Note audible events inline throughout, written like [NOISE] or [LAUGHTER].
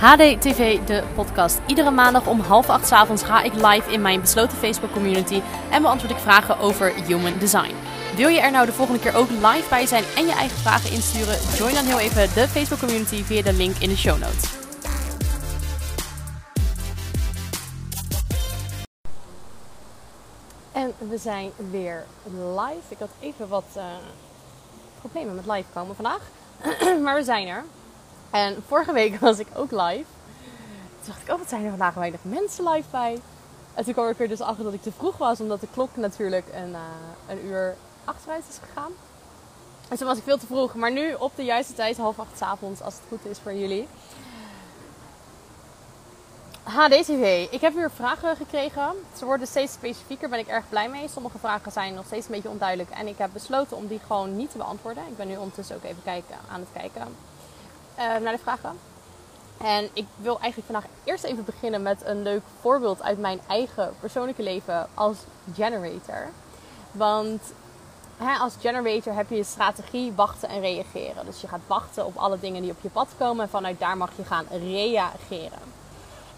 HDTV, de podcast. Iedere maandag om half acht 's avonds ga ik live in mijn besloten Facebook community en beantwoord ik vragen over human design. Wil je er nou de volgende keer ook live bij zijn en je eigen vragen insturen? Join dan heel even de Facebook community via de link in de show notes. En we zijn weer live. Ik had even wat uh, problemen met live komen vandaag. [CLEARS THROAT] maar we zijn er. En vorige week was ik ook live. Toen dacht ik, oh wat zijn er vandaag weinig mensen live bij. En toen kwam ik er dus achter dat ik te vroeg was. Omdat de klok natuurlijk een, uh, een uur achteruit is gegaan. En toen was ik veel te vroeg. Maar nu op de juiste tijd, half acht s avonds, als het goed is voor jullie. HDTV. Ik heb weer vragen gekregen. Ze worden steeds specifieker, ben ik erg blij mee. Sommige vragen zijn nog steeds een beetje onduidelijk. En ik heb besloten om die gewoon niet te beantwoorden. Ik ben nu ondertussen ook even kijken, aan het kijken naar de vragen. En ik wil eigenlijk vandaag eerst even beginnen met een leuk voorbeeld uit mijn eigen persoonlijke leven als generator. Want hè, als generator heb je je strategie wachten en reageren. Dus je gaat wachten op alle dingen die op je pad komen en vanuit daar mag je gaan reageren.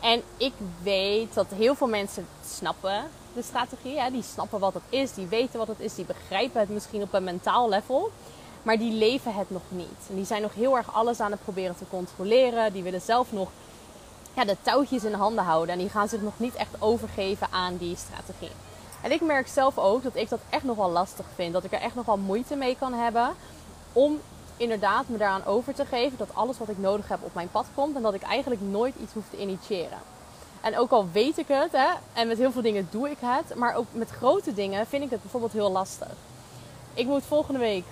En ik weet dat heel veel mensen snappen de strategie. Hè? Die snappen wat het is, die weten wat het is, die begrijpen het misschien op een mentaal level. Maar die leven het nog niet. En die zijn nog heel erg alles aan het proberen te controleren. Die willen zelf nog ja, de touwtjes in handen houden. En die gaan zich nog niet echt overgeven aan die strategie. En ik merk zelf ook dat ik dat echt nog wel lastig vind. Dat ik er echt nog wel moeite mee kan hebben. Om inderdaad me daaraan over te geven dat alles wat ik nodig heb op mijn pad komt. En dat ik eigenlijk nooit iets hoef te initiëren. En ook al weet ik het, hè, en met heel veel dingen doe ik het. Maar ook met grote dingen vind ik het bijvoorbeeld heel lastig. Ik moet volgende week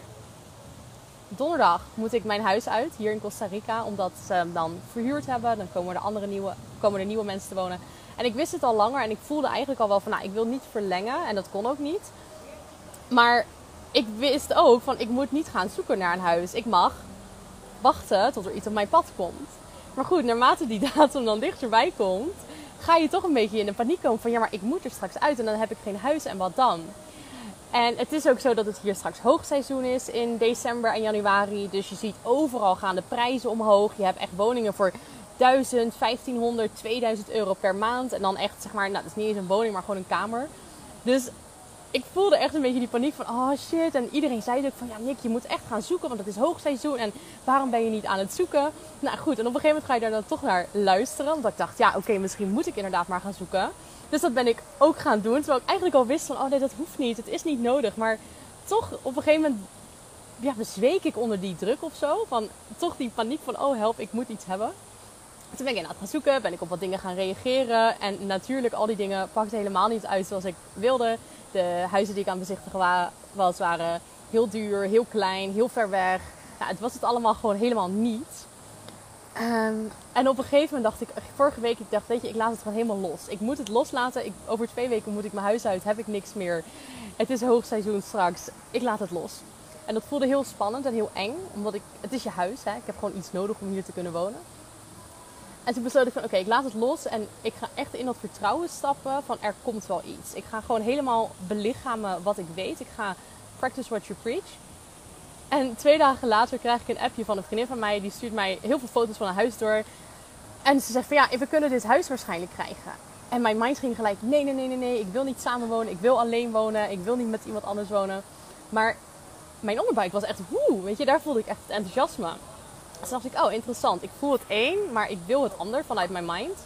donderdag moet ik mijn huis uit hier in Costa Rica. Omdat ze hem dan verhuurd hebben. Dan komen er, andere nieuwe, komen er nieuwe mensen te wonen. En ik wist het al langer en ik voelde eigenlijk al wel van, nou, ik wil niet verlengen. En dat kon ook niet. Maar ik wist ook van, ik moet niet gaan zoeken naar een huis. Ik mag wachten tot er iets op mijn pad komt. Maar goed, naarmate die [LAUGHS] datum dan dichterbij komt, ga je toch een beetje in de paniek komen van, ja, maar ik moet er straks uit en dan heb ik geen huis en wat dan? En het is ook zo dat het hier straks hoogseizoen is in december en januari. Dus je ziet overal gaan de prijzen omhoog. Je hebt echt woningen voor 1000, 1500, 2000 euro per maand. En dan echt, zeg maar, nou, dat is niet eens een woning, maar gewoon een kamer. Dus ik voelde echt een beetje die paniek van, oh shit. En iedereen zei ook van, ja Nick, je moet echt gaan zoeken, want het is hoogseizoen. En waarom ben je niet aan het zoeken? Nou goed, en op een gegeven moment ga je daar dan toch naar luisteren. Want ik dacht, ja oké, misschien moet ik inderdaad maar gaan zoeken. Dus dat ben ik ook gaan doen. Terwijl ik eigenlijk al wist van, oh nee, dat hoeft niet. Het is niet nodig. Maar toch, op een gegeven moment ja, bezweek ik onder die druk of zo. Van toch die paniek van, oh help, ik moet iets hebben. Toen ben ik inderdaad gaan zoeken, ben ik op wat dingen gaan reageren. En natuurlijk, al die dingen pakten helemaal niet uit zoals ik wilde. De huizen die ik aan het was, waren heel duur, heel klein, heel ver weg. Nou, het was het allemaal gewoon helemaal niet. Ehm, en op een gegeven moment dacht ik, vorige week, ik dacht, weet je, ik laat het gewoon helemaal los. Ik moet het loslaten. Ik, over twee weken moet ik mijn huis uit, heb ik niks meer. Het is hoogseizoen straks. Ik laat het los. En dat voelde heel spannend en heel eng, omdat ik, het is je huis. Hè? Ik heb gewoon iets nodig om hier te kunnen wonen. En toen besloot ik van, oké, ik laat het los en ik ga echt in dat vertrouwen stappen van er komt wel iets. Ik ga gewoon helemaal belichamen wat ik weet. Ik ga practice what you preach. En twee dagen later krijg ik een appje van een vriendin van mij. Die stuurt mij heel veel foto's van een huis door. En ze zegt van ja, we kunnen dit huis waarschijnlijk krijgen. En mijn mind ging gelijk, nee, nee, nee, nee, nee. Ik wil niet samen wonen. Ik wil alleen wonen. Ik wil niet met iemand anders wonen. Maar mijn onderbuik was echt, woe, weet je, daar voelde ik echt het enthousiasme. Dus dacht ik, oh, interessant. Ik voel het één, maar ik wil het ander vanuit mijn mind.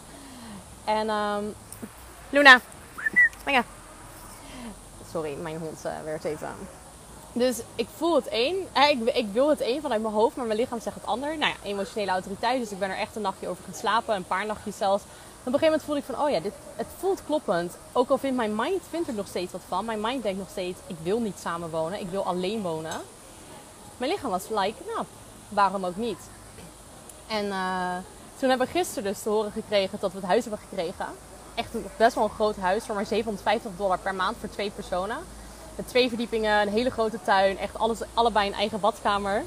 En um, Luna, springen. Sorry, mijn hond uh, werd even dus ik voel het één. Ik, ik, wil het één vanuit mijn hoofd, maar mijn lichaam zegt het ander. Nou ja, emotionele autoriteit. Dus ik ben er echt een nachtje over gaan slapen. Een paar nachtjes zelfs. Op een gegeven moment voelde ik van, oh ja, dit, het voelt kloppend. Ook al vindt mijn mind vindt er nog steeds wat van. Mijn mind denkt nog steeds, ik wil niet samen wonen. Ik wil alleen wonen. Mijn lichaam was like, nou, waarom ook niet? En uh, toen hebben we gisteren dus te horen gekregen dat we het huis hebben gekregen. Echt best wel een groot huis voor maar 750 dollar per maand voor twee personen. Met twee verdiepingen, een hele grote tuin. Echt alles, allebei een eigen badkamer.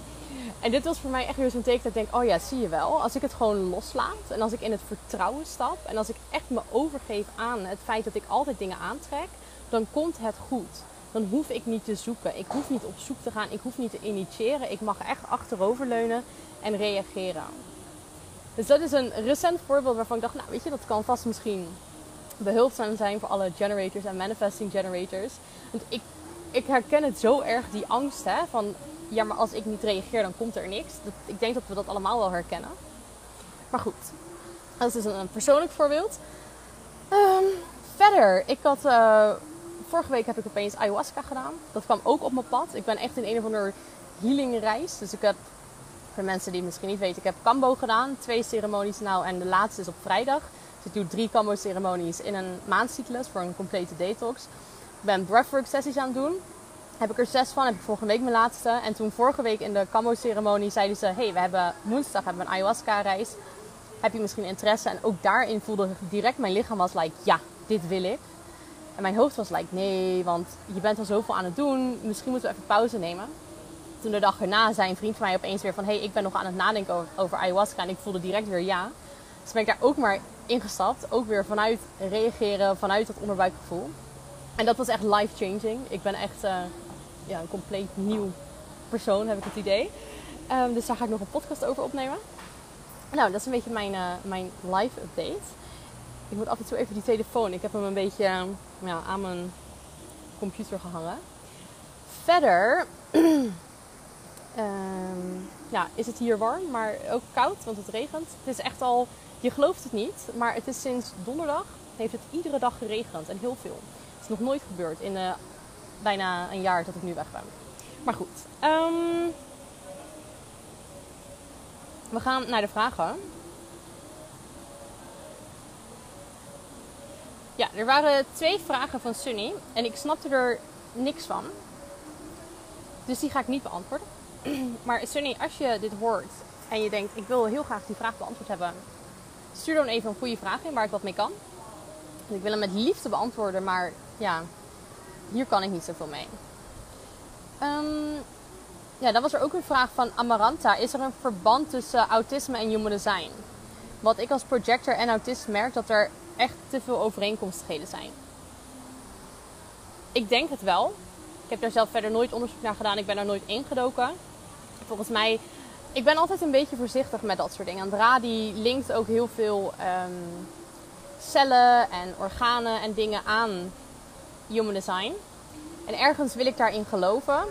En dit was voor mij echt weer zo'n teken dat ik denk, oh ja, zie je wel. Als ik het gewoon loslaat en als ik in het vertrouwen stap. En als ik echt me overgeef aan het feit dat ik altijd dingen aantrek. Dan komt het goed. Dan hoef ik niet te zoeken. Ik hoef niet op zoek te gaan. Ik hoef niet te initiëren. Ik mag echt achteroverleunen en reageren. Dus dat is een recent voorbeeld waarvan ik dacht, nou weet je, dat kan vast misschien behulpzaam zijn voor alle generators en manifesting generators. Want ik, ik herken het zo erg, die angst hè, van ja, maar als ik niet reageer, dan komt er niks. Dat, ik denk dat we dat allemaal wel herkennen. Maar goed, dat is dus een, persoonlijk voorbeeld. Ehm, verder, ik had. Uh, vorige week heb ik opeens ayahuasca gedaan. Dat kwam ook op mijn pad. Ik ben echt in een of andere healingreis. Dus ik heb, voor mensen die het misschien niet weten, ik heb Kambo gedaan. Twee ceremonies nou en de laatste is op vrijdag. Dus ik doe drie Kambo ceremonies in een maandcyclus voor een complete detox. Ben breathwork sessies aan het doen. Heb ik er zes van, heb ik volgende week mijn laatste. En toen vorige week in de Kambo ceremonie zeiden ze... hey, we hebben woensdag hebben een ayahuasca reis. Heb je misschien interesse? En ook daarin voelde direct mijn lichaam was like... ja, dit wil ik. En mijn hoofd was like, nee, want je bent al zoveel aan het doen. Misschien moeten we even pauze nemen. Toen de dag erna zei een vriend van mij opeens weer van... hey, ik ben nog aan het nadenken over, over, ayahuasca. En ik voelde direct weer ja. Dus ben ik daar ook maar ingestapt. Ook weer vanuit reageren, vanuit dat onderbuikgevoel. En dat was echt life-changing. Ik ben echt uh, ja, een compleet nieuw persoon, heb ik het idee. Um, dus daar ga ik nog een podcast over opnemen. Nou, dat is een beetje mijn, uh, mijn live update. Ik moet af en toe even die telefoon. Ik heb hem een beetje ja, aan mijn computer gehangen. Verder um, [CLEARS THROAT] ja, is het hier warm, maar ook koud, want het regent. Het is echt al, je gelooft het niet, maar het is sinds donderdag heeft het iedere dag geregend en heel veel. Nog nooit gebeurd in uh, bijna een jaar dat ik nu weg ben. Maar goed, um, we gaan naar de vragen. Ja, er waren twee vragen van Sunny en ik snapte er niks van. Dus die ga ik niet beantwoorden. [CLEARS THROAT] Maar Sunny, als je dit hoort en je denkt, ik wil heel graag die vraag beantwoord hebben, stuur dan even een goede vraag in waar ik wat mee kan. Ik wil hem met liefde beantwoorden, maar ja, hier kan ik niet zoveel mee. Um, ja, dan was er ook een vraag van Amaranta. Is er een verband tussen autisme en human design? Wat ik als projector en autist merk dat er echt te veel overeenkomstigheden zijn. Ik denk het wel. Ik heb daar zelf verder nooit onderzoek naar gedaan. Ik ben daar nooit ingedoken. Volgens mij, ik ben altijd een beetje voorzichtig met dat soort dingen. Andra die linkt ook heel veel um, cellen en organen en dingen aan human design. En ergens wil ik daarin geloven.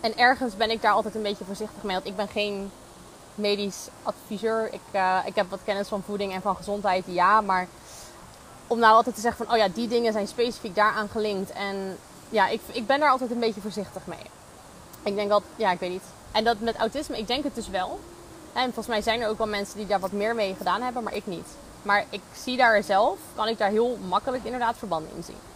En ergens ben ik daar altijd een beetje voorzichtig mee. Want ik ben geen medisch adviseur. Ik, uh, ik heb wat kennis van voeding en van gezondheid, ja. Maar om nou altijd te zeggen van, oh ja, die dingen zijn specifiek daaraan gelinkt. En ja, ik, ik ben daar altijd een beetje voorzichtig mee. Ik denk dat, ja, ik weet niet. En dat met autisme, ik denk het dus wel. En volgens mij zijn er ook wel mensen die daar wat meer mee gedaan hebben, maar ik niet. Maar ik zie daar zelf, kan ik daar heel makkelijk inderdaad verbanden in zien.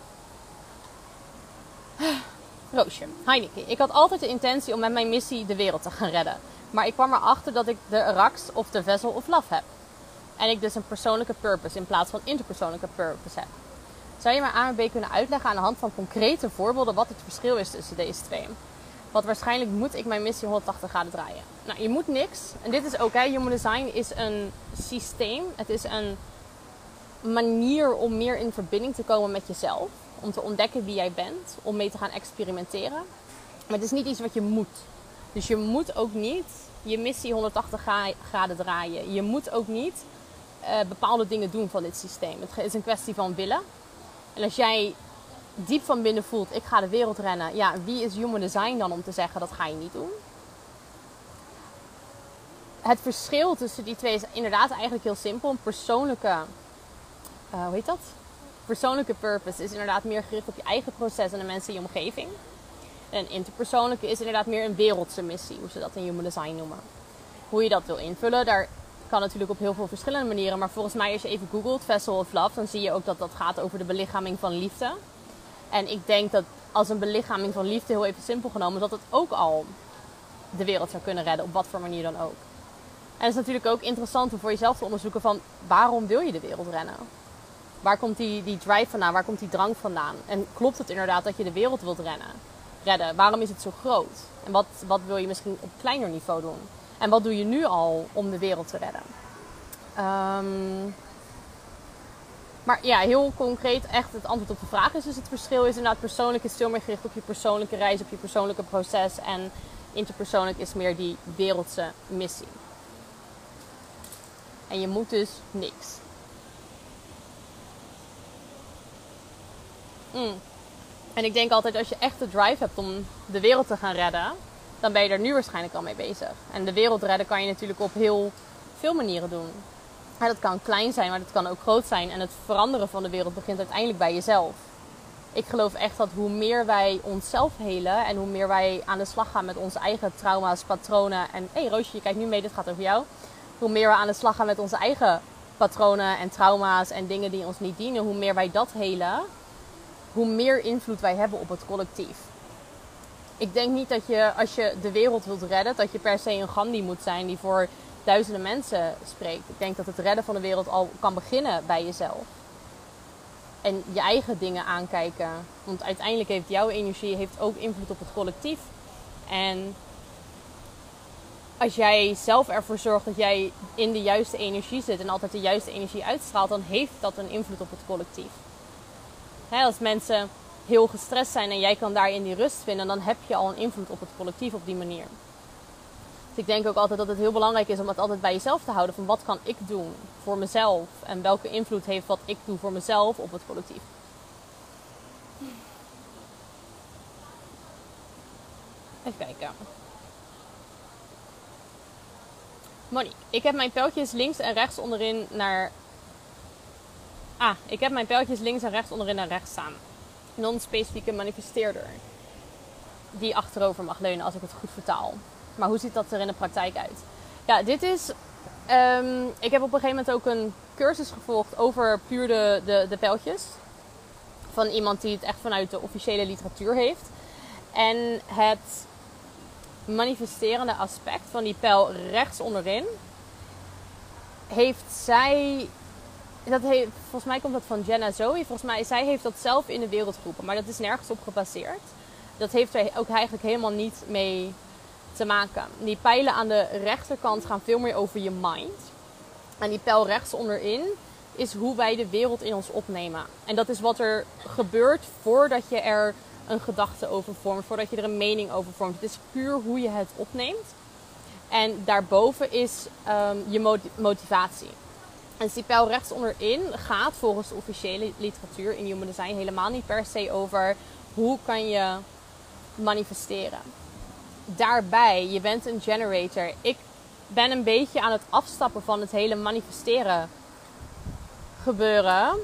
Roosje, hi Nikki. Ik had altijd de intentie om met mijn missie de wereld te gaan redden. Maar ik kwam erachter dat ik de RAX of de Vessel of Love heb. En ik dus een persoonlijke purpose in plaats van interpersoonlijke purpose heb. Zou je maar A en B kunnen uitleggen aan de hand van concrete voorbeelden wat het verschil is tussen deze twee? Want waarschijnlijk moet ik mijn missie 180 graden draaien. Nou, je moet niks. En dit is okay, Human Design is een systeem. Het is een manier om meer in verbinding te komen met jezelf. Om te ontdekken wie jij bent. Om mee te gaan experimenteren. Maar het is niet iets wat je moet. Dus je moet ook niet je missie 180 graden draaien. Je moet ook niet uh, bepaalde dingen doen van dit systeem. Het is een kwestie van willen. En als jij diep van binnen voelt, ik ga de wereld rennen. Ja, wie is human design dan om te zeggen dat ga je niet doen? Het verschil tussen die twee is inderdaad eigenlijk heel simpel. Een persoonlijke, uh, hoe heet dat? Persoonlijke purpose is inderdaad meer gericht op je eigen proces en de mensen in je omgeving. En interpersoonlijke is inderdaad meer een wereldse missie, hoe ze dat in human design noemen. Hoe je dat wil invullen, daar kan natuurlijk op heel veel verschillende manieren. Maar volgens mij, als je even googelt Vessel of Love, dan zie je ook dat dat gaat over de belichaming van liefde. En ik denk dat als een belichaming van liefde, heel even simpel genomen, dat het ook al de wereld zou kunnen redden, op wat voor manier dan ook. En het is natuurlijk ook interessant om voor jezelf te onderzoeken van waarom wil je de wereld rennen? Waar komt die, die drive vandaan? Waar komt die drang vandaan? En klopt het inderdaad dat je de wereld wilt redden? Waarom is het zo groot? En wat, wat wil je misschien op kleiner niveau doen? En wat doe je nu al om de wereld te redden? Um, maar ja, heel concreet, echt het antwoord op de vraag is dus het verschil is inderdaad persoonlijk is veel meer gericht op je persoonlijke reis, op je persoonlijke proces. En interpersoonlijk is meer die wereldse missie. En je moet dus niks. Mm. En ik denk altijd, als je echt de drive hebt om de wereld te gaan redden, dan ben je er nu waarschijnlijk al mee bezig. En de wereld redden kan je natuurlijk op heel veel manieren doen. Dat kan klein zijn, maar dat kan ook groot zijn. En het veranderen van de wereld begint uiteindelijk bij jezelf. Ik geloof echt dat hoe meer wij onszelf helen en hoe meer wij aan de slag gaan met onze eigen trauma's, patronen. En hé hey Roosje, je kijkt nu mee, dit gaat over jou. Hoe meer we aan de slag gaan met onze eigen patronen en trauma's en dingen die ons niet dienen, hoe meer wij dat helen, hoe meer invloed wij hebben op het collectief. Ik denk niet dat je, als je de wereld wilt redden, dat je per se een Gandhi moet zijn die voor duizenden mensen spreekt. Ik denk dat het redden van de wereld al kan beginnen bij jezelf. En je eigen dingen aankijken. Want uiteindelijk heeft jouw energie heeft ook invloed op het collectief. En als jij zelf ervoor zorgt dat jij in de juiste energie zit en altijd de juiste energie uitstraalt, dan heeft dat een invloed op het collectief. Als mensen heel gestrest zijn en jij kan daarin die rust vinden, dan heb je al een invloed op het collectief op die manier. Dus ik denk ook altijd dat het heel belangrijk is om het altijd bij jezelf te houden. Van wat kan ik doen voor mezelf? En welke invloed heeft wat ik doe voor mezelf op het collectief? Even kijken. Monique, ik heb mijn pijltjes links en rechts onderin naar. Ah, ik heb mijn pijltjes links en rechts onderin naar rechts staan. Non-specifieke manifesteerder. Die achterover mag leunen als ik het goed vertaal. Maar hoe ziet dat er in de praktijk uit? Ja, dit is. Um, ik heb op een gegeven moment ook een cursus gevolgd over puur de, de, de pijltjes. Van iemand die het echt vanuit de officiële literatuur heeft. En het manifesterende aspect van die pijl rechts onderin. Heeft zij. Dat heeft, volgens mij komt dat van Jenna Zoe. Volgens mij, zij heeft dat zelf in de wereld geroepen. Maar dat is nergens op gebaseerd. Dat heeft er ook eigenlijk helemaal niet mee te maken. Die pijlen aan de rechterkant gaan veel meer over je mind. En die pijl rechts onderin is hoe wij de wereld in ons opnemen. En dat is wat er gebeurt voordat je er een gedachte over vormt, voordat je er een mening over vormt. Het is puur hoe je het opneemt. En daarboven is um, je motivatie. En die pijl rechts onderin gaat volgens de officiële literatuur in Human Design helemaal niet per se over hoe kan je manifesteren daarbij, je bent een generator. Ik ben een beetje aan het afstappen van het hele manifesteren gebeuren.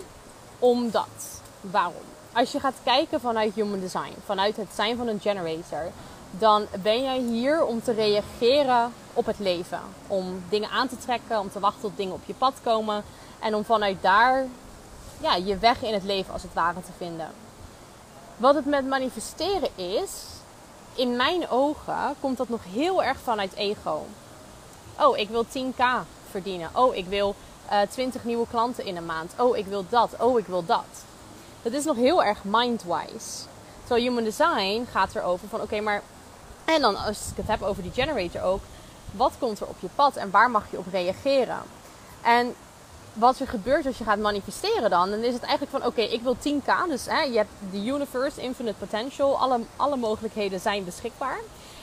Omdat. Waarom? Als je gaat kijken vanuit human design, vanuit het zijn van een generator, dan ben jij hier om te reageren op het leven. Om dingen aan te trekken, om te wachten tot dingen op je pad komen en om vanuit daar ja, je weg in het leven als het ware te vinden. Wat het met manifesteren is, in mijn ogen komt dat nog heel erg vanuit ego. Oh, ik wil 10k verdienen. Oh, ik wil uh, eh, 20 nieuwe klanten in een maand. Oh, ik wil dat. Oh, ik wil dat. Dat is nog heel erg mindwise. Terwijl human design gaat erover van oké, maar. En dan als ik het heb over die generator ook. Wat komt er op je pad en waar mag je op reageren? En wat er gebeurt als je gaat manifesteren dan, dan is het eigenlijk van oké, ik wil 10k. Dus hè, je hebt de universe, infinite potential, alle, alle mogelijkheden zijn beschikbaar.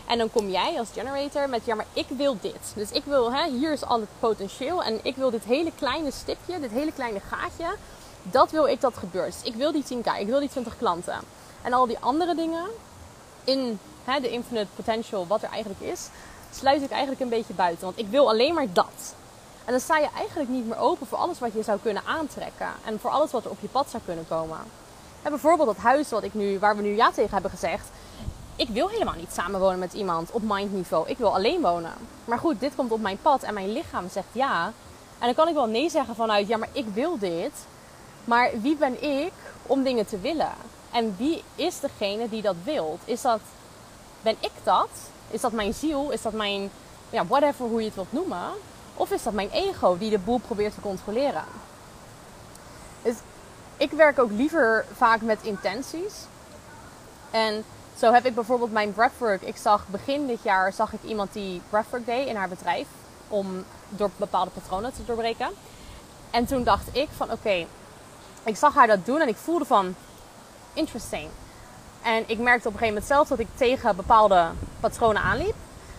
En dan kom jij als generator met ja, maar ik wil dit. Dus ik wil, hè, hier is al het potentieel en ik wil dit hele kleine stipje, dit hele kleine gaatje, dat wil ik dat gebeurt. Dus ik wil die 10k, ik wil die 20 klanten. En al die andere dingen in de infinite potential, wat er eigenlijk is, sluit ik eigenlijk een beetje buiten. Want ik wil alleen maar dat. En dan sta je eigenlijk niet meer open voor alles wat je zou kunnen aantrekken. En voor alles wat er op je pad zou kunnen komen. En bijvoorbeeld dat huis wat ik nu, waar we nu ja tegen hebben gezegd. Ik wil helemaal niet samenwonen met iemand op mindniveau. Ik wil alleen wonen. Maar goed, dit komt op mijn pad en mijn lichaam zegt ja. En dan kan ik wel nee zeggen vanuit ja, maar ik wil dit. Maar wie ben ik om dingen te willen? En wie is degene die dat wilt? Is dat, ben ik dat? Is dat mijn ziel? Is dat mijn, ja, whatever hoe je het wilt noemen? Of is dat mijn ego die de boel probeert te controleren? Dus ik werk ook liever vaak met intenties. En zo heb ik bijvoorbeeld mijn breathwork. Ik zag begin dit jaar zag ik iemand die breathwork deed in haar bedrijf. Om door bepaalde patronen te doorbreken. En toen dacht ik van oké, ik zag haar dat doen en ik voelde van interesting. En ik merkte op een gegeven moment zelf dat ik tegen bepaalde patronen aanliep.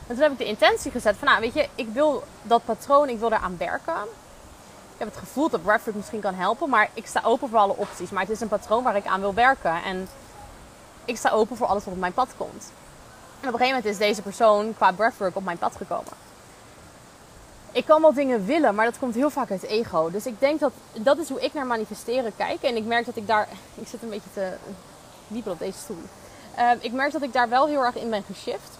En toen heb ik de intentie gezet van, nou weet je, ik wil dat patroon, ik wil eraan werken. heb het gevoel dat breathwork misschien kan helpen, maar ik sta open voor alle opties. Maar het is een patroon waar ik aan wil werken. En ik sta open voor alles wat op mijn pad komt. En op een gegeven moment is deze persoon qua breathwork op mijn pad gekomen. Ik kan wel dingen willen, maar dat komt heel vaak uit ego. Dus ik denk dat dat is hoe ik naar manifesteren kijk. En ik merk dat ik daar. Ik zit een beetje te dieper op deze stoel. Uh, ik merk dat ik daar wel heel erg in ben geshift.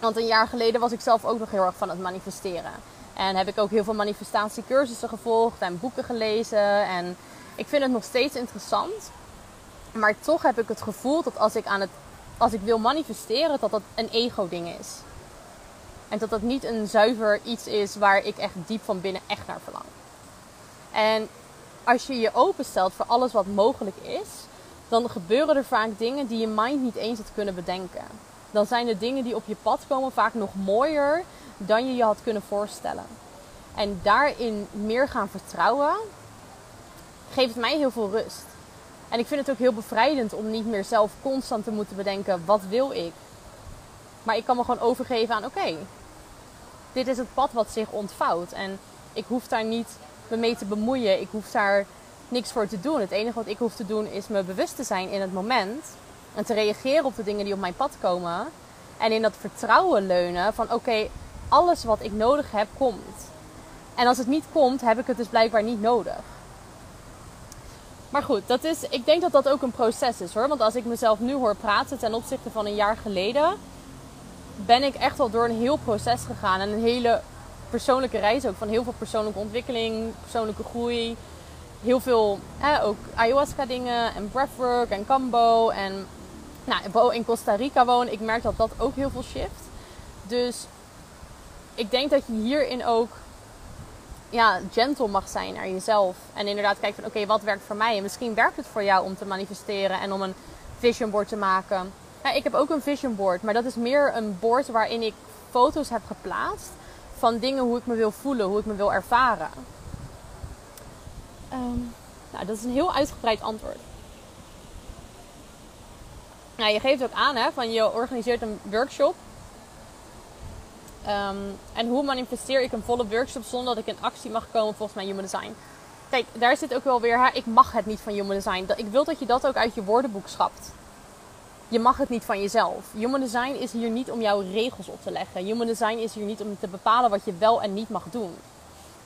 Want een jaar geleden was ik zelf ook nog heel erg van het manifesteren. En heb ik ook heel veel manifestatiecursussen gevolgd en boeken gelezen. En ik vind het nog steeds interessant. Maar toch heb ik het gevoel dat als ik, aan het, als ik wil manifesteren, dat dat een ego-ding is. En dat dat niet een zuiver iets is waar ik echt diep van binnen echt naar verlang. En als je je openstelt voor alles wat mogelijk is, dan gebeuren er vaak dingen die je mind niet eens had kunnen bedenken. Dan zijn de dingen die op je pad komen vaak nog mooier dan je je had kunnen voorstellen. En daarin meer gaan vertrouwen, geeft mij heel veel rust. En ik vind het ook heel bevrijdend om niet meer zelf constant te moeten bedenken: wat wil ik? Maar ik kan me gewoon overgeven aan: oké, dit is het pad wat zich ontvouwt. En ik hoef daar niet me mee te bemoeien. Ik hoef daar niks voor te doen. Het enige wat ik hoef te doen is me bewust te zijn in het moment. En te reageren op de dingen die op mijn pad komen. En in dat vertrouwen leunen van oké, alles wat ik nodig heb, komt. En als het niet komt, heb ik het dus blijkbaar niet nodig. Maar goed, dat is, ik denk dat dat ook een proces is hoor. Want als ik mezelf nu hoor praten ten opzichte van een jaar geleden, ben ik echt al door een heel proces gegaan. En een hele persoonlijke reis ook. Van heel veel persoonlijke ontwikkeling, persoonlijke groei. Heel veel ook ayahuasca dingen en breathwork en cambo. En nou, in Costa Rica woon. Ik merk dat dat ook heel veel shift. Dus ik denk dat je hierin ook ja, gentle mag zijn naar jezelf. En inderdaad kijken van oké, wat werkt voor mij? En misschien werkt het voor jou om te manifesteren en om een vision board te maken. Ja, ik heb ook een vision board, maar dat is meer een board waarin ik foto's heb geplaatst van dingen hoe ik me wil voelen, hoe ik me wil ervaren. Ehm, nou, dat is een heel uitgebreid antwoord. Nou, je geeft ook aan hè, van je organiseert een workshop Ehm, en hoe manifesteer ik een volle workshop zonder dat ik in actie mag komen volgens mijn human design? Kijk, daar zit ook wel weer, hè, ik mag het niet van human design. Ik wil dat je dat ook uit je woordenboek schapt. Je mag het niet van jezelf. Human design is hier niet om jouw regels op te leggen. Human design is hier niet om te bepalen wat je wel en niet mag doen.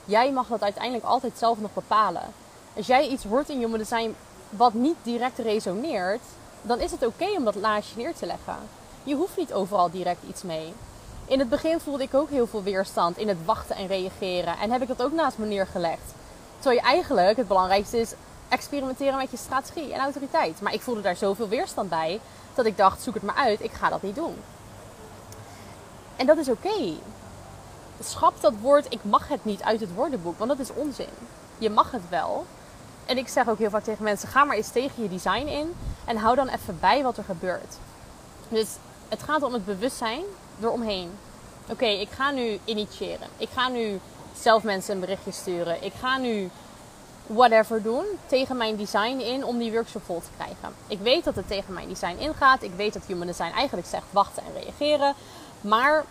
Jij mag dat uiteindelijk altijd zelf nog bepalen. Als jij iets hoort in human design wat niet direct resoneert, dan is het oké om dat laagje neer te leggen. Je hoeft niet overal direct iets mee. In het begin voelde ik ook heel veel weerstand in het wachten en reageren. En heb ik dat ook naast me neergelegd. Terwijl je eigenlijk het belangrijkste is experimenteren met je strategie en autoriteit. Maar ik voelde daar zoveel weerstand bij dat ik dacht: zoek het maar uit, ik ga dat niet doen. En dat is oké. Schap dat woord ik mag het niet uit het woordenboek, want dat is onzin. Je mag het wel. En ik zeg ook heel vaak tegen mensen: ga maar eens tegen je design in en hou dan even bij wat er gebeurt. Dus het gaat om het bewustzijn eromheen. Oké, ik ga nu initiëren. Ik ga nu zelf mensen een berichtje sturen. Ik ga nu whatever doen tegen mijn design in om die workshop vol te krijgen. Ik weet dat het tegen mijn design ingaat. Ik weet dat human design eigenlijk zegt wachten en reageren. Maar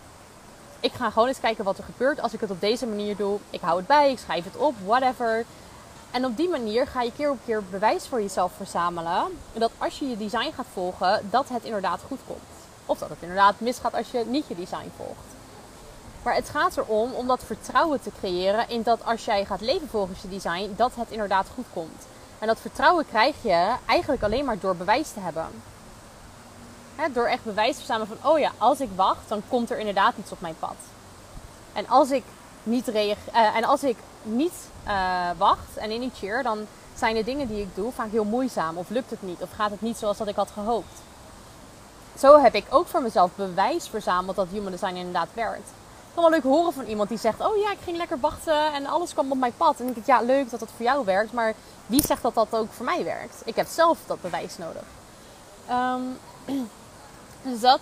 ik ga gewoon eens kijken wat er gebeurt als ik het op deze manier doe. Ik hou het bij, ik schrijf het op, whatever. En op die manier ga je keer op keer bewijs voor jezelf verzamelen. Dat als je je design gaat volgen, dat het inderdaad goed komt. Of dat het inderdaad misgaat als je niet je design volgt. Maar het gaat erom om dat vertrouwen te creëren in dat als jij gaat leven volgens je design, dat het inderdaad goed komt. En dat vertrouwen krijg je eigenlijk alleen maar door bewijs te hebben. door echt bewijs te verzamelen van, oh ja, als ik wacht, dan komt er inderdaad iets op mijn pad. En als ik niet, reageer, uh, en als ik niet uh, wacht en initieer, dan zijn de dingen die ik doe vaak heel moeizaam. Of lukt het niet, of gaat het niet zoals dat ik had gehoopt zo heb ik ook voor mezelf bewijs verzameld dat human design inderdaad werkt. Ik kan wel leuk horen van iemand die zegt: Oh ja, ik ging lekker wachten en alles kwam op mijn pad. En dan denk ik: Ja, leuk dat dat voor jou werkt, maar wie zegt dat dat ook voor mij werkt? Ik heb zelf dat bewijs nodig. Um, [CLEARS THROAT] dus dat.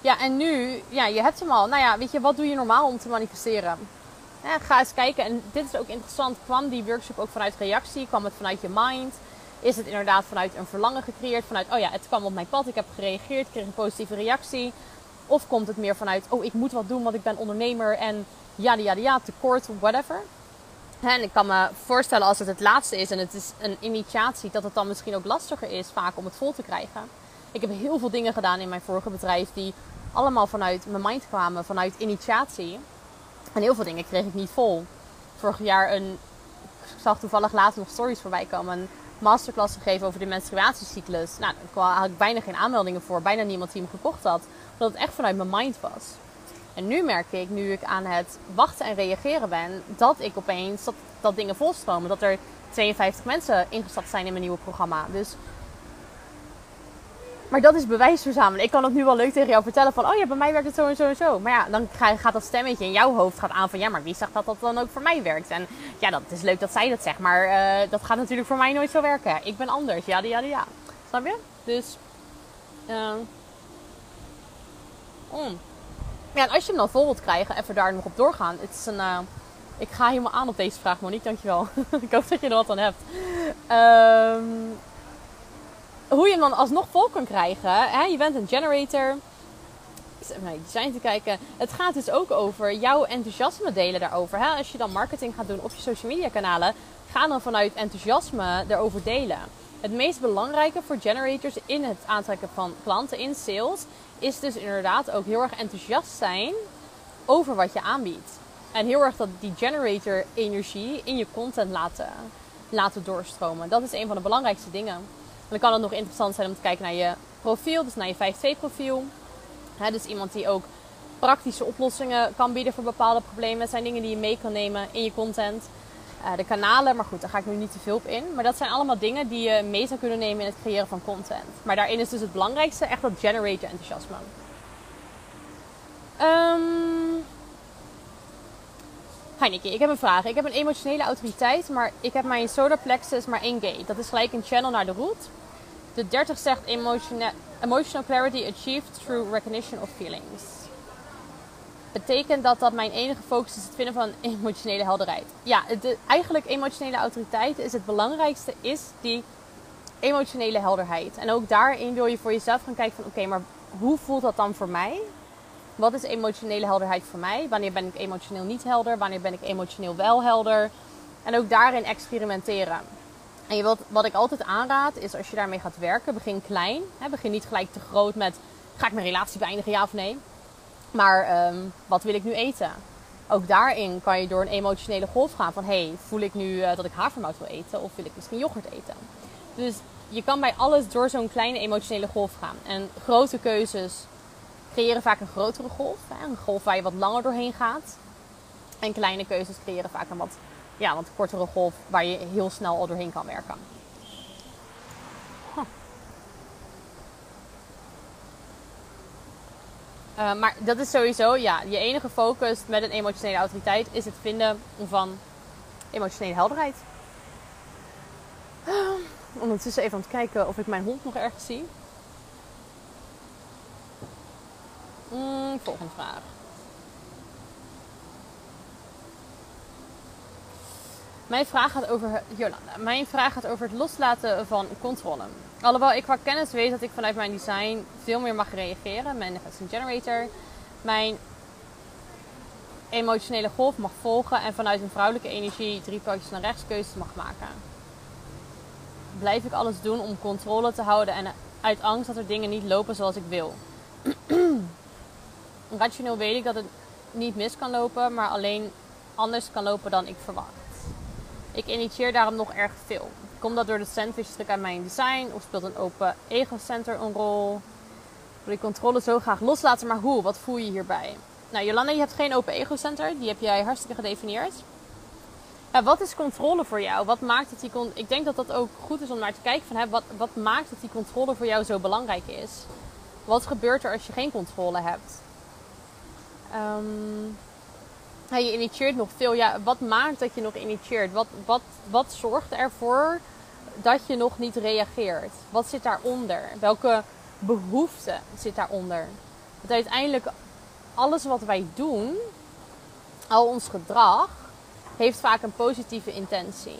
Ja, en nu, ja, je hebt hem al. Nou ja, weet je, wat doe je normaal om te manifesteren? ga eens kijken. En dit is ook interessant. Kwam die workshop ook vanuit reactie? Kwam het vanuit je mind? Is het inderdaad vanuit een verlangen gecreëerd? Vanuit, oh ja, het kwam op mijn pad, ik heb gereageerd, kreeg een positieve reactie. Of komt het meer vanuit, oh ik moet wat doen, want ik ben ondernemer en ja, ja, ja, tekort, whatever. En ik kan me voorstellen als het het laatste is en het is een initiatie, dat het dan misschien ook lastiger is vaak om het vol te krijgen. Ik heb heel veel dingen gedaan in mijn vorige bedrijf die allemaal vanuit mijn mind kwamen, vanuit initiatie. En heel veel dingen kreeg ik niet vol. Vorig jaar een, ik zag toevallig laatst nog stories voorbij komen, masterclass gegeven over de menstruatiecyclus. Nou, daar had ik bijna geen aanmeldingen voor, bijna niemand die hem gekocht had, omdat het echt vanuit mijn mind was. En nu merk ik, nu ik aan het wachten en reageren ben, dat ik opeens dat, dat dingen volstromen. Dat er 52 mensen ingestapt zijn in mijn nieuwe programma. Dus maar dat is bewijs verzamelen. Ik kan het nu wel leuk tegen jou vertellen van, oh ja, bij mij werkt het zo en zo en zo. Maar ja, dan gaat dat stemmetje in jouw hoofd gaat aan van, ja, maar wie zegt dat dat dan ook voor mij werkt? En ja, dat is leuk dat zij dat zegt, maar uh, dat gaat natuurlijk voor mij nooit zo werken. Ik ben anders, ja, ja, ja. Snap je? Dus, uh, ja, en als je hem dan vol wilt krijgen, even daar nog op doorgaan. Het is een, uh, ik ga helemaal aan op deze vraag, Monique, dankjewel. [LAUGHS] ik hoop dat je er wat aan hebt. Um, hoe je hem dan alsnog vol kan krijgen. Hè? Je bent een generator. Ik design te kijken. Het gaat dus ook over jouw enthousiasme delen daarover. Hè? Als je dan marketing gaat doen op je social media kanalen, ga dan vanuit enthousiasme erover delen. Het meest belangrijke voor generators in het aantrekken van klanten in sales is dus inderdaad ook heel erg enthousiast zijn over wat je aanbiedt. En heel erg dat die generator energie in je content laten, laten doorstromen. Dat is een van de belangrijkste dingen dan kan het nog interessant zijn om te kijken naar je profiel, dus naar je 5-2 profiel. dus iemand die ook praktische oplossingen kan bieden voor bepaalde problemen. Dat zijn dingen die je mee kan nemen in je content. Uh, de kanalen, maar goed, daar ga ik nu niet te veel op in. Maar dat zijn allemaal dingen die je mee zou kunnen nemen in het creëren van content. Maar daarin is dus het belangrijkste echt dat generate enthousiasme. Um, Hi ik heb een vraag. Ik heb een emotionele autoriteit, maar ik heb mijn solar plexus maar één gate. Dat is gelijk een channel naar de root. De 30 zegt emotional, emotional clarity achieved through recognition of feelings. Betekent dat dat mijn enige focus is het vinden van [LAUGHS] emotionele helderheid? Ja, de, eigenlijk emotionele autoriteit is het belangrijkste, is die emotionele helderheid. En ook daarin wil je voor jezelf gaan kijken van oké, maar hoe voelt dat dan voor mij? Wat is emotionele helderheid voor mij? Wanneer ben ik emotioneel niet helder? Wanneer ben ik emotioneel wel helder? En ook daarin experimenteren. En je wat ik altijd aanraad is als je daarmee gaat werken, begin klein. Hè, begin niet gelijk te groot met ga ik mijn relatie beëindigen, ja of nee. Maar ehm, wat wil ik nu eten? Ook daarin kan je door een emotionele golf gaan van hey, voel ik nu uh, dat ik havermout wil eten of wil ik misschien yoghurt eten? Dus je kan bij alles door zo'n kleine emotionele golf gaan. En grote keuzes creëren vaak een grotere golf. Een golf waar je wat langer doorheen gaat. En kleine keuzes creëren vaak een wat, ja, wat kortere golf waar je heel snel al doorheen kan werken. Uh, maar dat is sowieso, ja, je enige focus met een emotionele autoriteit is het vinden van emotionele helderheid. Uh, ondertussen even aan het kijken of ik mijn hond nog ergens zie. Mm, volgende vraag. Mijn vraag gaat over Jolanda. Mijn vraag gaat over het loslaten van controle. Alhoewel ik qua kennis weet dat ik vanuit mijn design veel meer mag reageren. Mijn een generator. Mijn emotionele golf mag volgen en vanuit een vrouwelijke energie drie pootjes naar rechts keuzes mag maken. Blijf ik alles doen om controle te houden en uit angst dat er dingen niet lopen zoals ik wil. [CLEARS THROAT] rationeel weet ik dat het niet mis kan lopen, maar alleen anders kan lopen dan ik verwacht. Ik initieer daarom nog erg veel. Komt dat door de sandwich stuk aan mijn design of speelt een open ego-center een rol? Wil ik controle zo graag loslaten, maar hoe? Wat voel je hierbij? Nou, Jolanda, je hebt geen open ego-center. Die heb jij hartstikke gedefinieerd. Ja, wat is controle voor jou? Wat maakt dat die Ik denk dat dat ook goed is om naar te kijken van hè, wat, wat maakt dat die controle voor jou zo belangrijk is? Wat gebeurt er als je geen controle hebt? Um, je initieert nog veel. Ja, wat maakt dat je nog initieert? Wat, wat, wat zorgt ervoor dat je nog niet reageert? Wat zit daaronder? Welke behoefte zit daaronder? Want uiteindelijk, alles wat wij doen, al ons gedrag, heeft vaak een positieve intentie.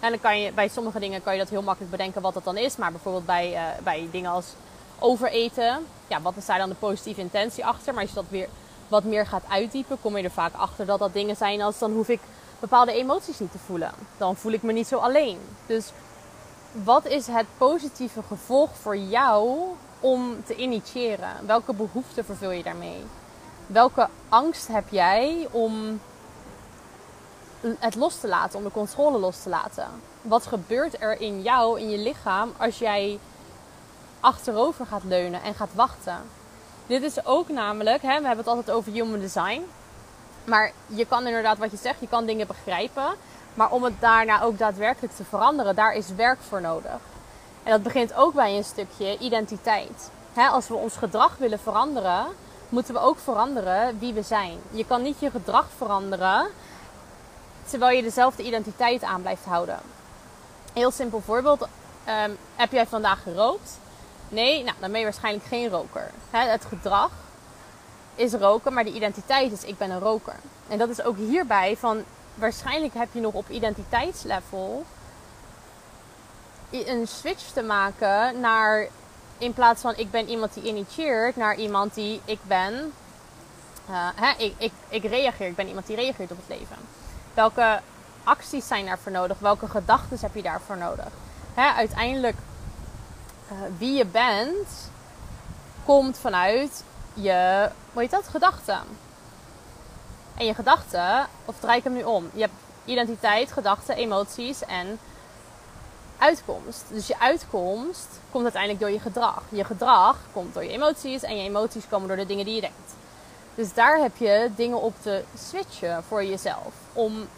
En dan kan je, bij sommige dingen kan je dat heel makkelijk bedenken wat dat dan is. Maar bijvoorbeeld bij, uh, bij dingen als overeten. Ja, wat is daar dan de positieve intentie achter? Maar als je dat weer wat meer gaat uitdiepen, kom je er vaak achter dat dat dingen zijn als dan hoef ik bepaalde emoties niet te voelen. Dan voel ik me niet zo alleen. Dus wat is het positieve gevolg voor jou om te initiëren? Welke behoeften vervul je daarmee? Welke angst heb jij om het los te laten, om de controle los te laten? Wat gebeurt er in jou, in je lichaam, als jij achterover gaat leunen en gaat wachten? Dit is ook namelijk, hè, we hebben het altijd over human design. Maar je kan inderdaad wat je zegt, je kan dingen begrijpen. Maar om het daarna ook daadwerkelijk te veranderen, daar is werk voor nodig. En dat begint ook bij een stukje identiteit. als we ons gedrag willen veranderen, moeten we ook veranderen wie we zijn. Je kan niet je gedrag veranderen terwijl je dezelfde identiteit aan blijft houden. Heel simpel voorbeeld. Um, heb jij vandaag gerookt? Nee, nou, dan ben je waarschijnlijk geen roker. het gedrag is roken, maar de identiteit is ik ben een roker. En dat is ook hierbij van waarschijnlijk heb je nog op identiteitslevel een switch te maken naar in plaats van ik ben iemand die initieert, naar iemand die ik ben. Uh, hè, ik, ik, ik reageer, ik ben iemand die reageert op het leven. Welke acties zijn daarvoor nodig? Welke gedachten heb je daarvoor nodig? Hè, uiteindelijk, uh, wie je bent, komt vanuit je, hoe heet dat, gedachten. En je gedachten, of draai ik hem nu om? Je hebt identiteit, gedachten, emoties en uitkomst. Dus je uitkomst komt uiteindelijk door je gedrag. Je gedrag komt door je emoties en je emoties komen door de dingen die je denkt. Dus daar heb je dingen op te switchen voor jezelf. Om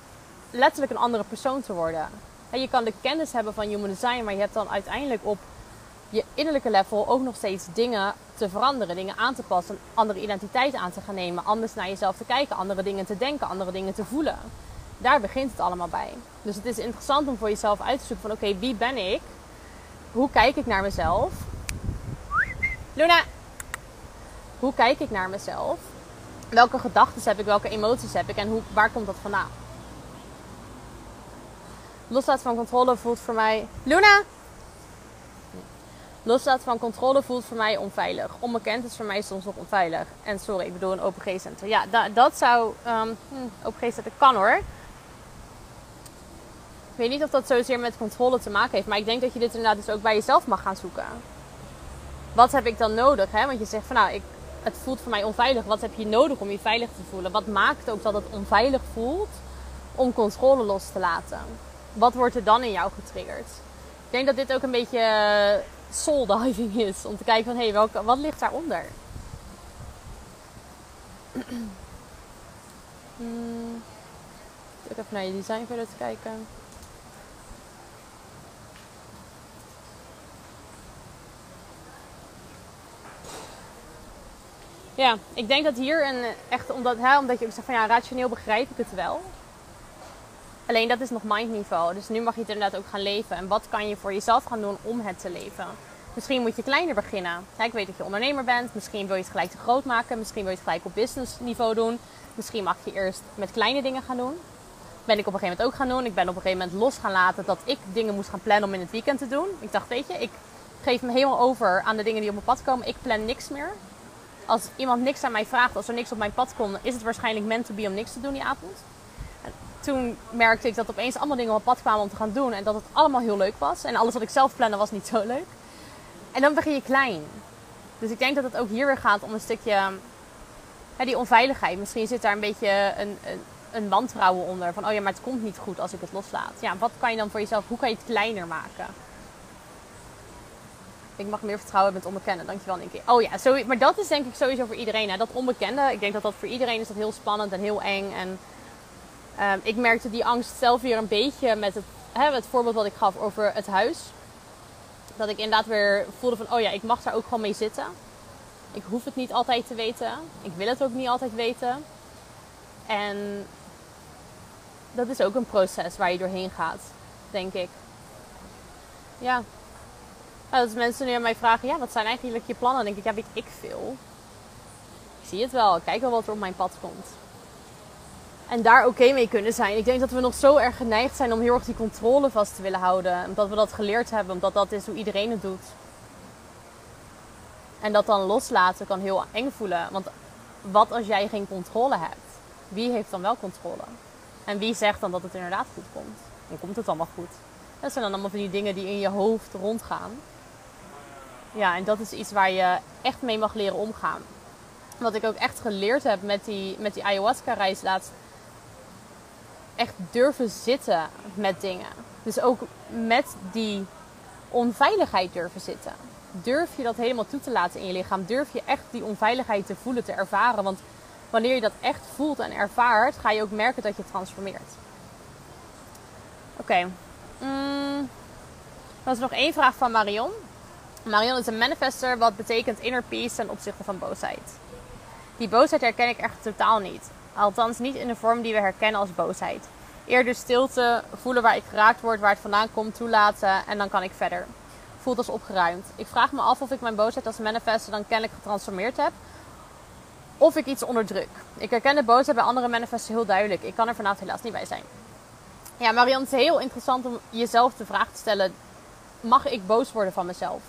letterlijk een andere persoon te worden. je kan de kennis hebben van human design, maar je hebt dan uiteindelijk op je innerlijke level ook nog steeds dingen te veranderen, dingen aan te passen, andere identiteit aan te gaan nemen, anders naar jezelf te kijken, andere dingen te denken, andere dingen te voelen. Daar begint het allemaal bij. Dus het is interessant om voor jezelf uit te zoeken van oké, wie ben ik? Hoe kijk ik naar mezelf? Luna! Hoe kijk ik naar mezelf? Welke gedachten heb ik? Welke emoties heb ik? En hoe, waar komt dat vandaan? Loslaat van controle voelt voor mij... Luna! Loslaat van controle voelt voor mij onveilig. Onbekend is voor mij soms nog onveilig. En sorry, ik bedoel een open G-center. Ja, dat, zou... Um, open G-center kan hoor. Ik weet niet of dat zozeer met controle te maken heeft. Maar ik denk dat je dit inderdaad dus ook bij jezelf mag gaan zoeken. Wat heb ik dan nodig? Hè? Want je zegt van nou, ik, het voelt voor mij onveilig. Wat heb je nodig om je veilig te voelen? Wat maakt ook dat het onveilig voelt om controle los te laten? Wat wordt er dan in jou getriggerd? Ik denk dat dit ook een beetje soul diving is. Om te kijken van, hé, hey, welke, wat ligt daaronder? hmm. Even naar je design verder te kijken. Ja, ik denk dat hier een echt omdat, hè, omdat je ook zegt van ja, rationeel begrijp ik het wel. Alleen dat is nog mindniveau. Dus nu mag je het inderdaad ook gaan leven. En wat kan je voor jezelf gaan doen om het te leven? Misschien moet je kleiner beginnen. ik weet dat je ondernemer bent. Misschien wil je het gelijk te groot maken. Misschien wil je het gelijk op businessniveau doen. Misschien mag je eerst met kleine dingen gaan doen. Ben ik op een gegeven moment ook gaan doen. Ik ben op een gegeven moment los gaan laten dat ik dingen moest gaan plannen om in het weekend te doen. Ik dacht, weet je, ik geef me helemaal over aan de dingen die op mijn pad komen. Ik plan niks meer. Als iemand niks aan mij vraagt, als er niks op mijn pad komt, is het waarschijnlijk meant to be om niks te doen die avond toen merkte ik dat opeens allemaal dingen op pad kwamen om te gaan doen. En dat het allemaal heel leuk was. En alles wat ik zelf plande was niet zo leuk. En dan begin je klein. Dus ik denk dat het ook hier weer gaat om een stukje... Hè, die onveiligheid. Misschien zit daar een beetje een, een, een wantrouwen onder. Van, oh ja, maar het komt niet goed als ik het loslaat. Ja, wat kan je dan voor jezelf... Hoe kan je het kleiner maken? Ik mag meer vertrouwen met onbekende. Dankjewel, Nicky. Oh ja, maar dat is denk ik sowieso voor iedereen. Hè? Dat onbekende, ik denk dat dat voor iedereen is dat heel spannend en heel eng. En Ehm, ik merkte die angst zelf weer een beetje met het, hè, het voorbeeld wat ik gaf over het huis. Dat ik inderdaad weer voelde van, oh ja, ik mag daar ook gewoon mee zitten. Ik hoef het niet altijd te weten. Ik wil het ook niet altijd weten. En dat is ook een proces waar je doorheen gaat, denk ik. Ja. Als mensen nu aan mij vragen, ja, wat zijn eigenlijk je plannen? Dan denk ik, ja, weet ik veel. Ik zie het wel. kijk wel wat er op mijn pad komt. En daar oké mee kunnen zijn. Ik denk dat we nog zo erg geneigd zijn om heel erg die controle vast te willen houden. Omdat we dat geleerd hebben, omdat dat is hoe iedereen het doet. En dat dan loslaten kan heel eng voelen. Want wat als jij geen controle hebt? Wie heeft dan wel controle? En wie zegt dan dat het inderdaad goed komt? Dan komt het allemaal goed. Dat zijn dan allemaal van die dingen die in je hoofd rondgaan. Ja, en dat is iets waar je echt mee mag leren omgaan. Wat ik ook echt geleerd heb met die, met die ayahuasca-reis laatst. Echt durven zitten met dingen. Dus ook met die onveiligheid durven zitten. Durf je dat helemaal toe te laten in je lichaam? Durf je echt die onveiligheid te voelen, te ervaren? Want wanneer je dat echt voelt en ervaart, ga je ook merken dat je transformeert. Oké. Okay. Mm. is nog één vraag van Marion. Marion is een manifester, wat betekent inner peace ten opzichte van boosheid. Die boosheid herken ik echt totaal niet. Althans niet in de vorm die we herkennen als boosheid. Eerder stilte, voelen waar ik geraakt word, waar het vandaan komt, toelaten en dan kan ik verder. Voelt als opgeruimd. Ik vraag me af of ik mijn boosheid als manifester dan kennelijk getransformeerd heb. Of ik iets onderdruk. Ik herken de boosheid bij andere manifesten heel duidelijk. Ik kan er vanavond helaas niet bij zijn. Ja, Marianne, het is heel interessant om jezelf de vraag te stellen: mag ik boos worden van mezelf?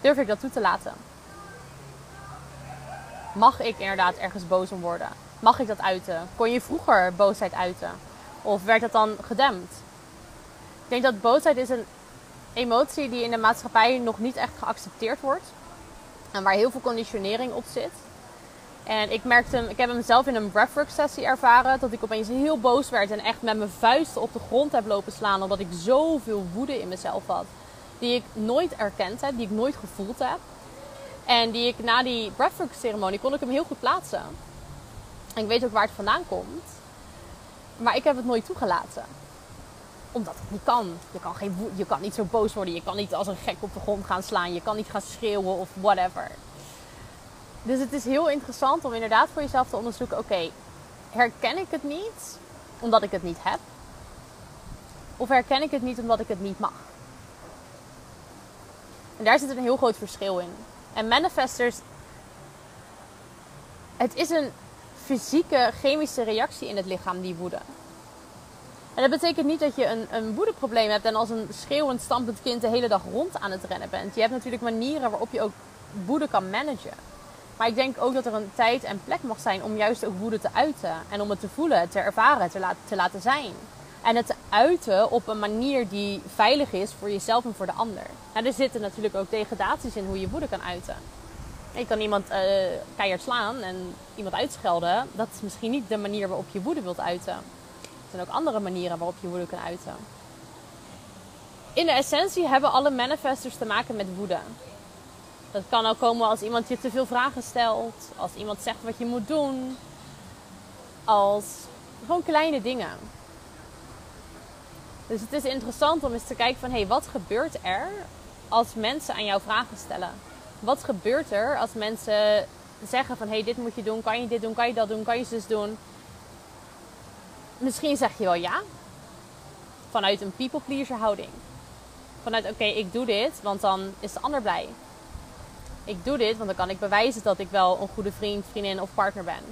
Durf ik dat toe te laten? Mag ik inderdaad ergens boos om worden? Mag ik dat uiten? Kon je vroeger boosheid uiten? Of werd dat dan gedempt? Ik denk dat boosheid is een emotie die in de maatschappij nog niet echt geaccepteerd wordt. En waar heel veel conditionering op zit. En ik merkte, ik heb hem zelf in een breathwork sessie ervaren. Dat ik opeens heel boos werd en echt met mijn vuisten op de grond heb lopen slaan. Omdat ik zoveel woede in mezelf had. Die ik nooit erkend heb, die ik nooit gevoeld heb. En die ik na die breathwork ceremonie kon ik hem heel goed plaatsen. En ik weet ook waar het vandaan komt. Maar ik heb het nooit toegelaten. Omdat het niet kan. Je kan, geen, je kan niet zo boos worden. Je kan niet als een gek op de grond gaan slaan. Je kan niet gaan schreeuwen of whatever. Dus het is heel interessant om inderdaad voor jezelf te onderzoeken: oké, herken ik het niet omdat ik het niet heb? Of herken ik het niet omdat ik het niet mag? En daar zit een heel groot verschil in. En manifestors, het is een fysieke, chemische reactie in het lichaam, die woede. En dat betekent niet dat je een, een woedeprobleem hebt en als een schreeuwend, stampend kind de hele dag rond aan het rennen bent. Je hebt natuurlijk manieren waarop je ook woede kan managen. Maar ik denk ook dat er een tijd en plek mag zijn om juist ook woede te uiten. En om het te voelen, te ervaren, te, laten, te laten zijn. En het te uiten op een manier die veilig is voor jezelf en voor de ander. Nou, er zitten natuurlijk ook degradaties in hoe je woede kan uiten. Je kan iemand uh, keihard slaan en iemand uitschelden. Dat is misschien niet de manier waarop je woede wilt uiten. Er zijn ook andere manieren waarop je woede kan uiten. In de essentie hebben alle manifestors te maken met woede. Dat kan ook komen als iemand je te veel vragen stelt. Als iemand zegt wat je moet doen. Als gewoon kleine dingen. Dus het is interessant om eens te kijken van... hé, hey, wat gebeurt er als mensen aan jou vragen stellen? Wat gebeurt er als mensen zeggen van... hé, hey, dit moet je doen, kan je dit doen, kan je dat doen, kan je zus doen? Misschien zeg je wel ja. Vanuit een people pleaser houding. Vanuit oké, ik doe dit, want dan is de ander blij. Ik doe dit, want dan kan ik bewijzen dat ik wel een goede vriend, vriendin of partner ben.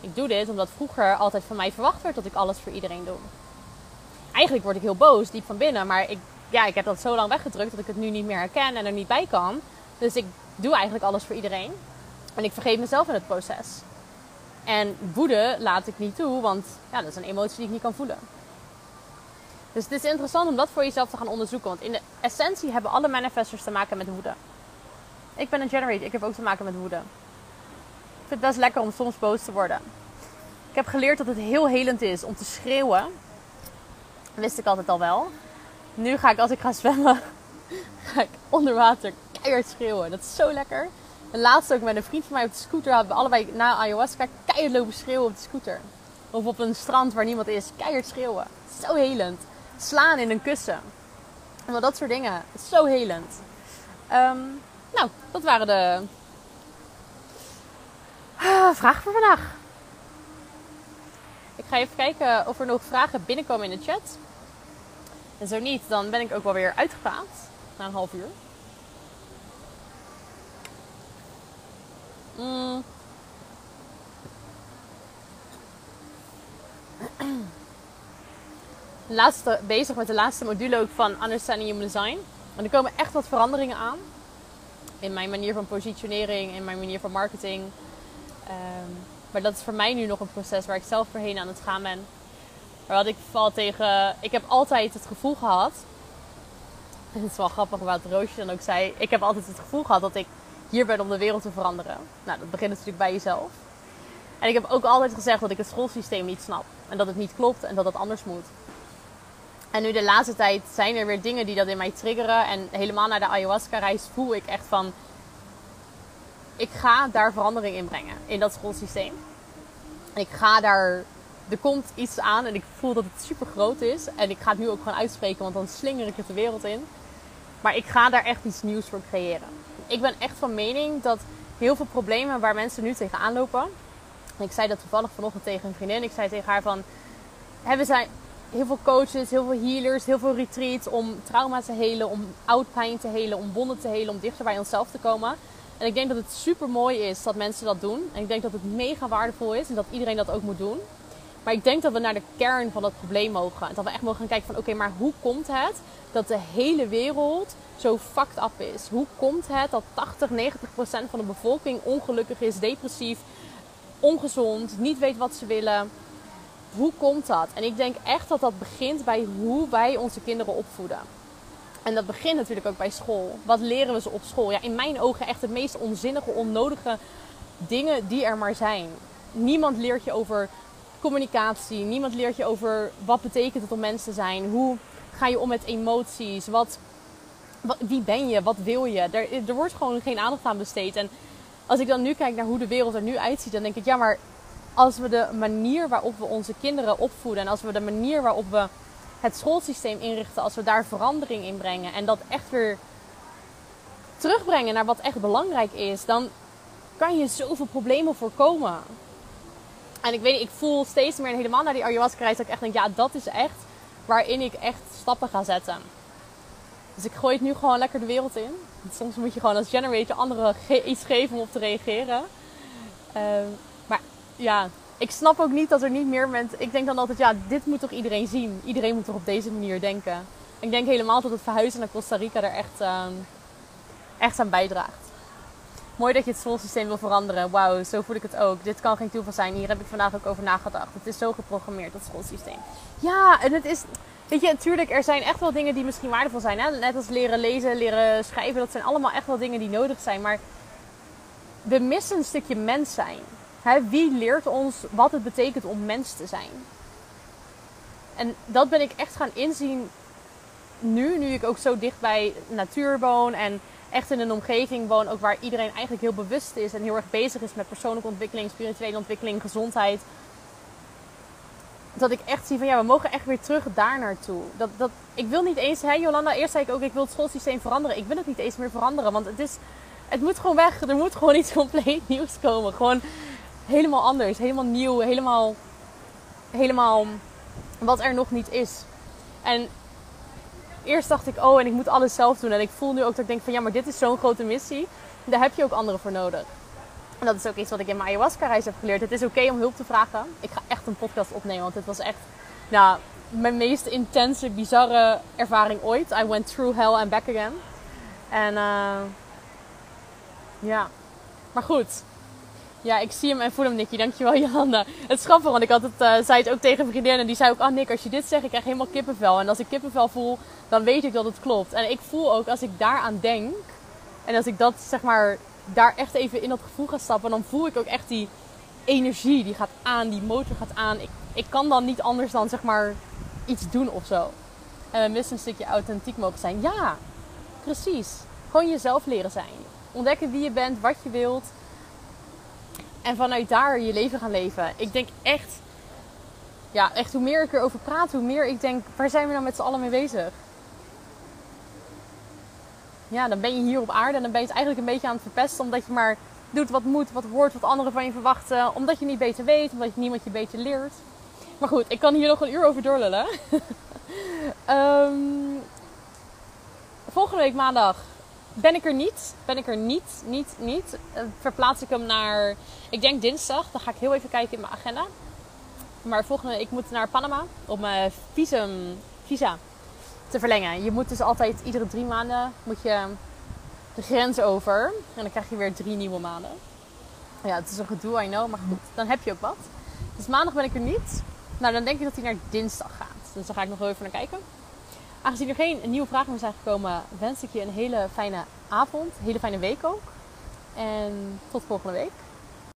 Ik doe dit omdat vroeger altijd van mij verwacht werd dat ik alles voor iedereen doe. Eigenlijk word ik heel boos, diep van binnen, maar ik, ja, ik heb dat zo lang weggedrukt dat ik het nu niet meer herken en er niet bij kan. Dus ik doe eigenlijk alles voor iedereen. En ik vergeet mezelf in het proces. En woede laat ik niet toe, want ja, dat is een emotie die ik niet kan voelen. Dus het is interessant om dat voor jezelf te gaan onderzoeken. Want in de essentie hebben alle manifestors te maken met woede. Ik ben een generator. Ik heb ook te maken met woede. Ik vind het best lekker om soms boos te worden. Ik heb geleerd dat het heel helend is om te schreeuwen. Wist ik altijd al wel. Nu ga ik als ik ga zwemmen, [LAUGHS] ga ik onder water keihard schreeuwen. Dat is zo lekker. En laatst ook met een vriend van mij op de scooter hadden we allebei na ayahuasca keihard lopen schreeuwen op de scooter. Of op een strand waar niemand is, keihard schreeuwen. Zo helend. Slaan in een kussen. En dat soort dingen. Zo helend. Um, nou, dat waren de ah, vragen voor vandaag. Ik ga even kijken of er nog vragen binnenkomen in de chat. En zo niet, dan ben ik ook wel weer uitgepraat. Na een half uur. Mm. [CLEARS THROAT] Laatste, bezig met de laatste module ook van Understanding Human Design. En er komen echt wat veranderingen aan in mijn manier van positionering, in mijn manier van marketing. Ehm, Maar dat is voor mij nu nog een proces waar ik zelf voorheen aan het gaan ben. Maar wat ik val tegen. Ik heb altijd het gevoel gehad. En [LAUGHS] het is wel grappig wat Roosje dan ook zei. Ik heb altijd het gevoel gehad dat ik hier ben om de wereld te veranderen. Nou, dat begint natuurlijk bij jezelf. En ik heb ook altijd gezegd dat ik het schoolsysteem niet snap. En dat het niet klopt en dat het anders moet. En nu de laatste tijd zijn er weer dingen die dat in mij triggeren. En helemaal naar de ayahuasca-reis voel ik echt van... Ik ga daar verandering in brengen, in dat schoolsysteem. Ik ga daar... Er komt iets aan en ik voel dat het super groot is. En ik ga het nu ook gewoon uitspreken, want dan slinger ik het de wereld in. Maar ik ga daar echt iets nieuws voor creëren. Ik ben echt van mening dat heel veel problemen waar mensen nu tegenaan lopen... Ik zei dat toevallig vanochtend tegen een vriendin. Ik zei tegen haar van... We zijn heel veel coaches, heel veel healers, heel veel retreats om trauma te helen, om oud pijn te helen, om wonden te helen, om dichter bij onszelf te komen. En ik denk dat het super mooi is dat mensen dat doen. En ik denk dat het mega waardevol is en dat iedereen dat ook moet doen. Maar ik denk dat we naar de kern van dat probleem mogen. En dat we echt mogen gaan kijken van oké, maar hoe komt het dat de hele wereld zo fucked up is? Hoe komt het dat 80, 90 procent van de bevolking ongelukkig is, depressief, ongezond, niet weet wat ze willen? Hoe komt dat? En ik denk echt dat dat begint bij hoe wij onze kinderen opvoeden. En dat begint natuurlijk ook bij school. Wat leren we ze op school? Ja, in mijn ogen echt de meest onzinnige, onnodige dingen die er maar zijn. Niemand leert je over communicatie. Niemand leert je over wat betekent het om mens te zijn. Hoe ga je om met emoties? Wat, wat wie ben je? Wat wil je? Er, er wordt gewoon geen aandacht aan besteed. En als ik dan nu kijk naar hoe de wereld er nu uitziet, dan denk ik, ja, maar als we de manier waarop we onze kinderen opvoeden en als we de manier waarop we het schoolsysteem inrichten, als we daar verandering in brengen en dat echt weer terugbrengen naar wat echt belangrijk is, dan kan je zoveel problemen voorkomen. En ik weet, ik voel steeds meer, en helemaal naar die ayahuasca-reis, dat ik echt denk, ja, dat is echt waarin ik echt stappen ga zetten. Dus ik gooi het nu gewoon lekker de wereld in. Soms moet je gewoon als generator anderen iets geven om op te reageren. Uh, ja, ik snap ook niet dat er niet meer mensen. Ik denk dan altijd, ja, dit moet toch iedereen zien. Iedereen moet toch op deze manier denken. Ik denk helemaal dat het verhuizen naar Costa Rica er echt, uh, echt aan bijdraagt. Mooi dat je het schoolsysteem wil veranderen. Wauw, zo voel ik het ook. Dit kan geen toeval zijn. Hier heb ik vandaag ook over nagedacht. Het is zo geprogrammeerd, dat schoolsysteem. Ja, en het is. Weet je, natuurlijk, er zijn echt wel dingen die misschien waardevol zijn. Hè? Net als leren lezen, leren schrijven. Dat zijn allemaal echt wel dingen die nodig zijn. Maar we missen een stukje mens zijn wie leert ons wat het betekent om mens te zijn? En dat ben ik echt gaan inzien nu, nu ik ook zo dicht bij natuur woon en echt in een omgeving woon, ook waar iedereen eigenlijk heel bewust is en heel erg bezig is met persoonlijke ontwikkeling, spirituele ontwikkeling, gezondheid. Dat ik echt zie van ja, we mogen echt weer terug daar naartoe. Dat, dat, ik wil niet eens, hè Jolanda, eerst zei ik ook, ik wil het schoolsysteem veranderen. Ik wil het niet eens meer veranderen, want het is, het moet gewoon weg. Er moet gewoon iets [LAUGHS] compleet nieuws komen. Gewoon helemaal anders, helemaal nieuw, helemaal, helemaal wat er nog niet is. En eerst dacht ik, oh, en ik moet alles zelf doen. En ik voel nu ook dat ik denk van ja, maar dit is zo'n grote missie. Daar heb je ook anderen voor nodig. En dat is ook iets wat ik in mijn ayahuasca-reis heb geleerd. Het is oké om hulp te vragen. Ik ga echt een podcast opnemen, want het was echt nou, mijn meest intense, bizarre ervaring ooit. I went through hell and back again. En uh, ja, maar goed. Ja, ik zie hem en voel hem, Nicky. Dankjewel, [LAUGHS] Jolanda. Het is grappig, want ik had het, uh, zei het ook tegen een vriendin. En die zei ook, ah Nick, als je dit zegt, ik krijg helemaal kippenvel. En als ik kippenvel voel, dan weet ik dat het klopt. En ik voel ook, als ik daaraan denk... En als ik dat, zeg maar, daar echt even in dat gevoel ga stappen... Dan voel ik ook echt die energie, die gaat aan, die motor gaat aan. Ik, ik kan dan niet anders dan, zeg maar, iets doen of zo. En we missen een stukje authentiek mogen zijn. Ja, precies. Gewoon jezelf leren zijn. Ontdekken wie je bent, wat je wilt en vanuit daar je leven gaan leven. Ik denk echt, ja, echt hoe meer ik erover praat, hoe meer ik denk, waar zijn we nou met z'n allen mee bezig? Ja, dan ben je hier op aarde en dan ben je het eigenlijk een beetje aan het verpesten. Omdat je maar doet wat moet, wat hoort, wat anderen van je verwachten. Omdat je niet beter weet, omdat je niemand je beter leert. Maar goed, ik kan hier nog een uur over doorlullen. um, [LAUGHS] volgende week maandag ben ik er niet. Ben ik er niet, niet, niet. Uh, verplaats ik hem naar, ik denk dinsdag. Dan ga ik heel even kijken in mijn agenda. Maar volgende, ik moet naar Panama om mijn visum, visa te verlengen. Je moet dus altijd iedere drie maanden moet je de grens over. En dan krijg je weer drie nieuwe maanden. Ja, het is een gedoe, I know. Maar goed, dan heb je ook wat. Dus maandag ben ik er niet. Nou, dan denk ik dat hij naar dinsdag gaat. Dus daar ga ik nog even naar kijken. Aangezien er geen nieuwe vragen meer zijn gekomen, wens ik je een hele fijne avond. Een hele fijne week ook. En tot volgende week.